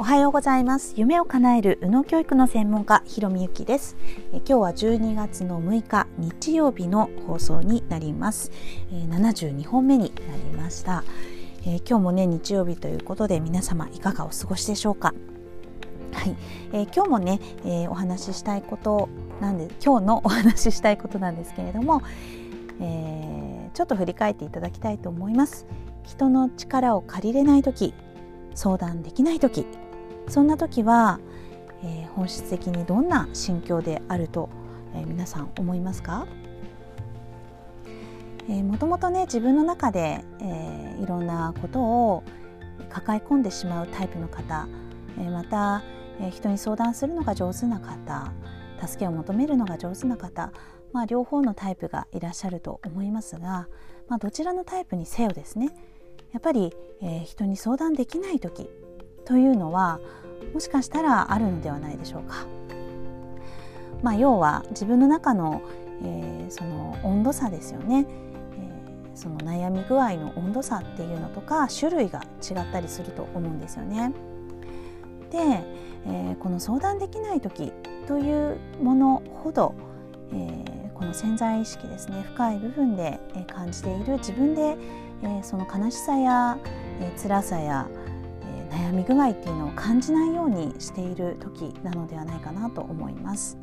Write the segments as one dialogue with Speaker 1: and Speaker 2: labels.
Speaker 1: おはようございます。夢を叶える右脳教育の専門家ひろみゆきです。え今日は12月の6日日曜日の放送になります。え72本目になりました。え今日もね日曜日ということで皆様いかがお過ごしでしょうか？はい、えー、今日もね、えー、お話ししたいことなんで今日のお話ししたいことなんですけれども、えー、ちょっと振り返っていただきたいと思います。人の力を借りれない時相談できない時そんな時は、えー、本質的にどんな心境であると、えー、皆さん思いますか？もともとね自分の中で、えー、いろんなことを抱え込んでしまうタイプの方、えー、また、えー、人に相談するのが上手な方助けを求めるのが上手な方、まあ、両方のタイプがいらっしゃると思いますが、まあ、どちらのタイプにせよですねやっぱり、えー、人に相談できない時というのはもしかしたらあるのではないでしょうか。まあ、要は自分の中の、えー、その温度差ですよね、えー、その悩み具合の温度差っていうのとか種類が違ったりすると思うんですよね。で、えー、この相談できない時というものほど、えー、この潜在意識ですね深い部分で感じている自分で、えー、その悲しさや、えー、辛さや、えー、悩み具合っていうのを感じないようにしている時なのではないかなと思います。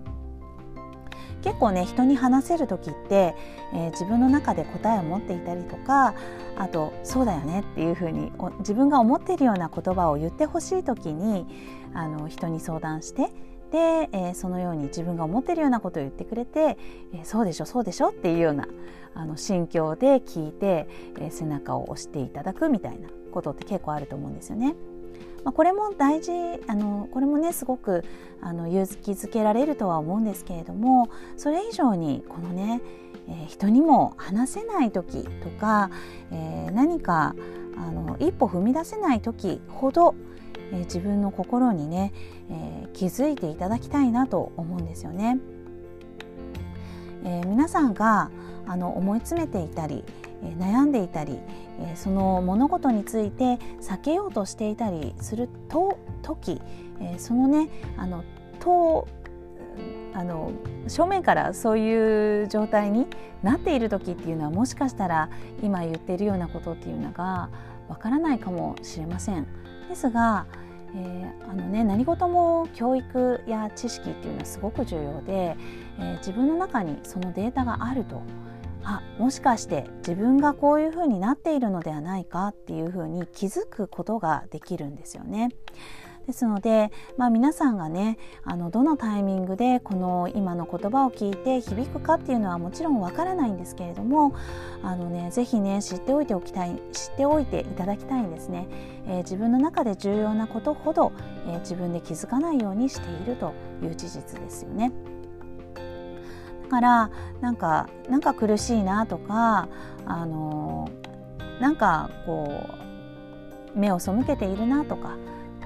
Speaker 1: 結構ね人に話せる時って、えー、自分の中で答えを持っていたりとかあと「そうだよね」っていうふうに自分が思っているような言葉を言ってほしい時にあの人に相談してで、えー、そのように自分が思っているようなことを言ってくれて「えー、そうでしょそうでしょ」っていうようなあの心境で聞いて、えー、背中を押していただくみたいなことって結構あると思うんですよね。まあ、これも大事あのこれもねすごくあの勇気づけられるとは思うんですけれどもそれ以上にこのね、えー、人にも話せない時とか、えー、何かあの一歩踏み出せない時ほど、えー、自分の心にね、え気づいていただきたいなと思うんですよね。え皆さんがあの思い詰めていたり、悩んでいたり、その物事について避けようとしていたりすると時、そのねあのとあの正面からそういう状態になっている時っていうのはもしかしたら今言っているようなことっていうのがわからないかもしれません。ですが、えー、あのね、何事も教育や知識っていうのはすごく重要で、えー、自分の中にそのデータがあるとあもしかして自分がこういうふうになっているのではないかっていうふうに気づくことができるんですよね。ですので、まあ、皆さんがねあのどのタイミングでこの今の言葉を聞いて響くかっていうのはもちろんわからないんですけれどもあのねぜひね知っておいておきたい知っておいていただきたいんですね、えー、自分の中で重要なことほど、えー、自分で気づかないようにしているという事実ですよね。からなんかなんか苦しいなとかあのなんかこう目を背けているなとか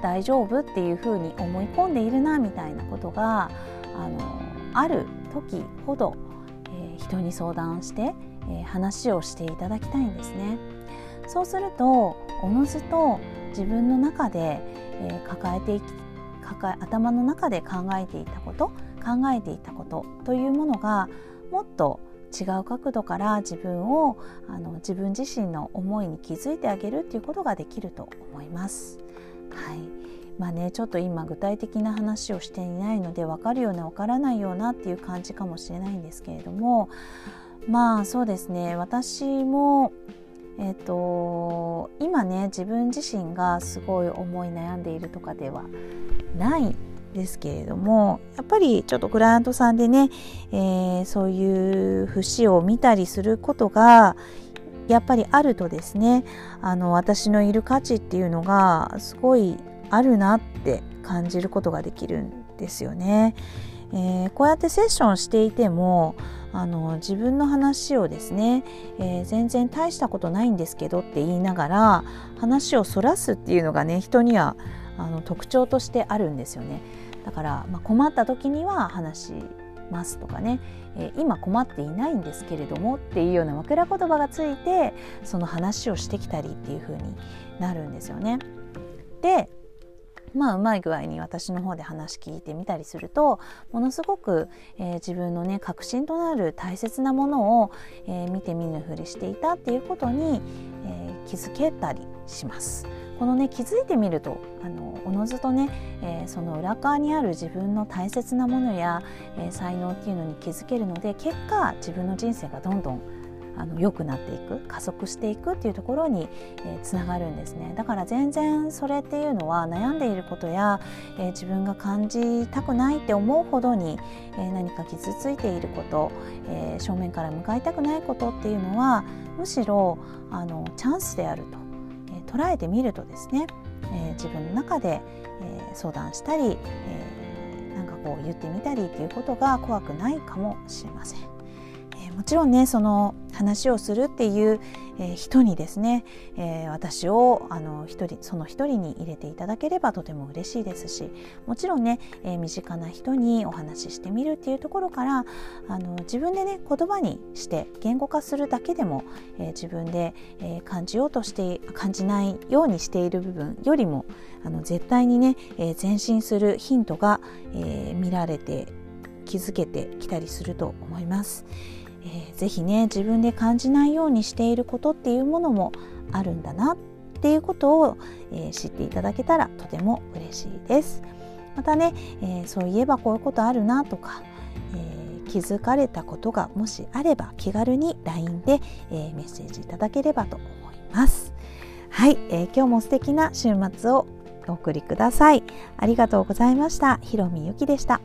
Speaker 1: 大丈夫っていうふうに思い込んでいるなみたいなことがあのある時ほど、えー、人に相談して、えー、話をしていただきたいんですね。そうするとおのずと自分の中で、えー、抱えていき抱え頭の中で考えていたこと考えていたことというものがもっと違う角度から自分をあの自分自身の思いに気づいてあげるっていうことができると思います。はいまあね、ちょっと今具体的な話をしていないので分かるような分からないようなっていう感じかもしれないんですけれどもまあそうですね私もえーと今ね自分自身がすごい思い悩んでいるとかではないですけれどもやっぱりちょっとクライアントさんでね、えー、そういう節を見たりすることがやっぱりあるとですねあの私のいる価値っていうのがすごいあるなって感じることができるんですよね。えー、こうやってセッションしていてもあの自分の話をですね、えー、全然大したことないんですけどって言いながら話をそらすっていうのがね人にはあの特徴としてあるんですよね。だから、まあ、困った時には話しますとかね、えー、今困っていないんですけれどもっていうような枕言葉がついてその話をしてきたりっていう風になるんですよね。でまあ、うまい具合に私の方で話聞いてみたりするとものすごく、えー、自分のね核心となる大切なものを、えー、見て見ぬふりしていたっていうことに、えー、気づけたりします。このね気づいてみるとあのおのずとね、えー、その裏側にある自分の大切なものや、えー、才能っていうのに気づけるので結果自分の人生がどんどんあの良くなっていく加速していくっていうところに、えー、つながるんですね。だから全然それっていうのは悩んでいることや、えー、自分が感じたくないって思うほどに、えー、何か傷ついていること、え正面から向かいたくないことっていうのはむしろあのチャンスであると、捉えてみるとですね、え自分の中で、え相談したり、えなんかこう言ってみたりっていうことが怖くないかもしれません。もちろんねその話をするっていう、え、人にですね、え、私をあの一人その一人に入れていただければとても嬉しいですしもちろんね、え、身近な人にお話ししてみるっていうところからあの自分でね言葉にして言語化するだけでも、え自分で、え感じようとして感じないようにしている部分よりもあの絶対にね、え前進するヒントが、え見られて気づけてきたりすると思います。えー、ぜひね自分で感じないようにしていることっていうものもあるんだなっていうことを、えー、知っていただけたらとても嬉しいです。またね、えー、そういえばこういうことあるなとか、えー、気づかれたことがもしあれば気軽に LINE で、えー、メッセージいただければと思います。はい、えー、今日も素敵な週末をお送りください。ありがとうございました。ひろみゆきでした。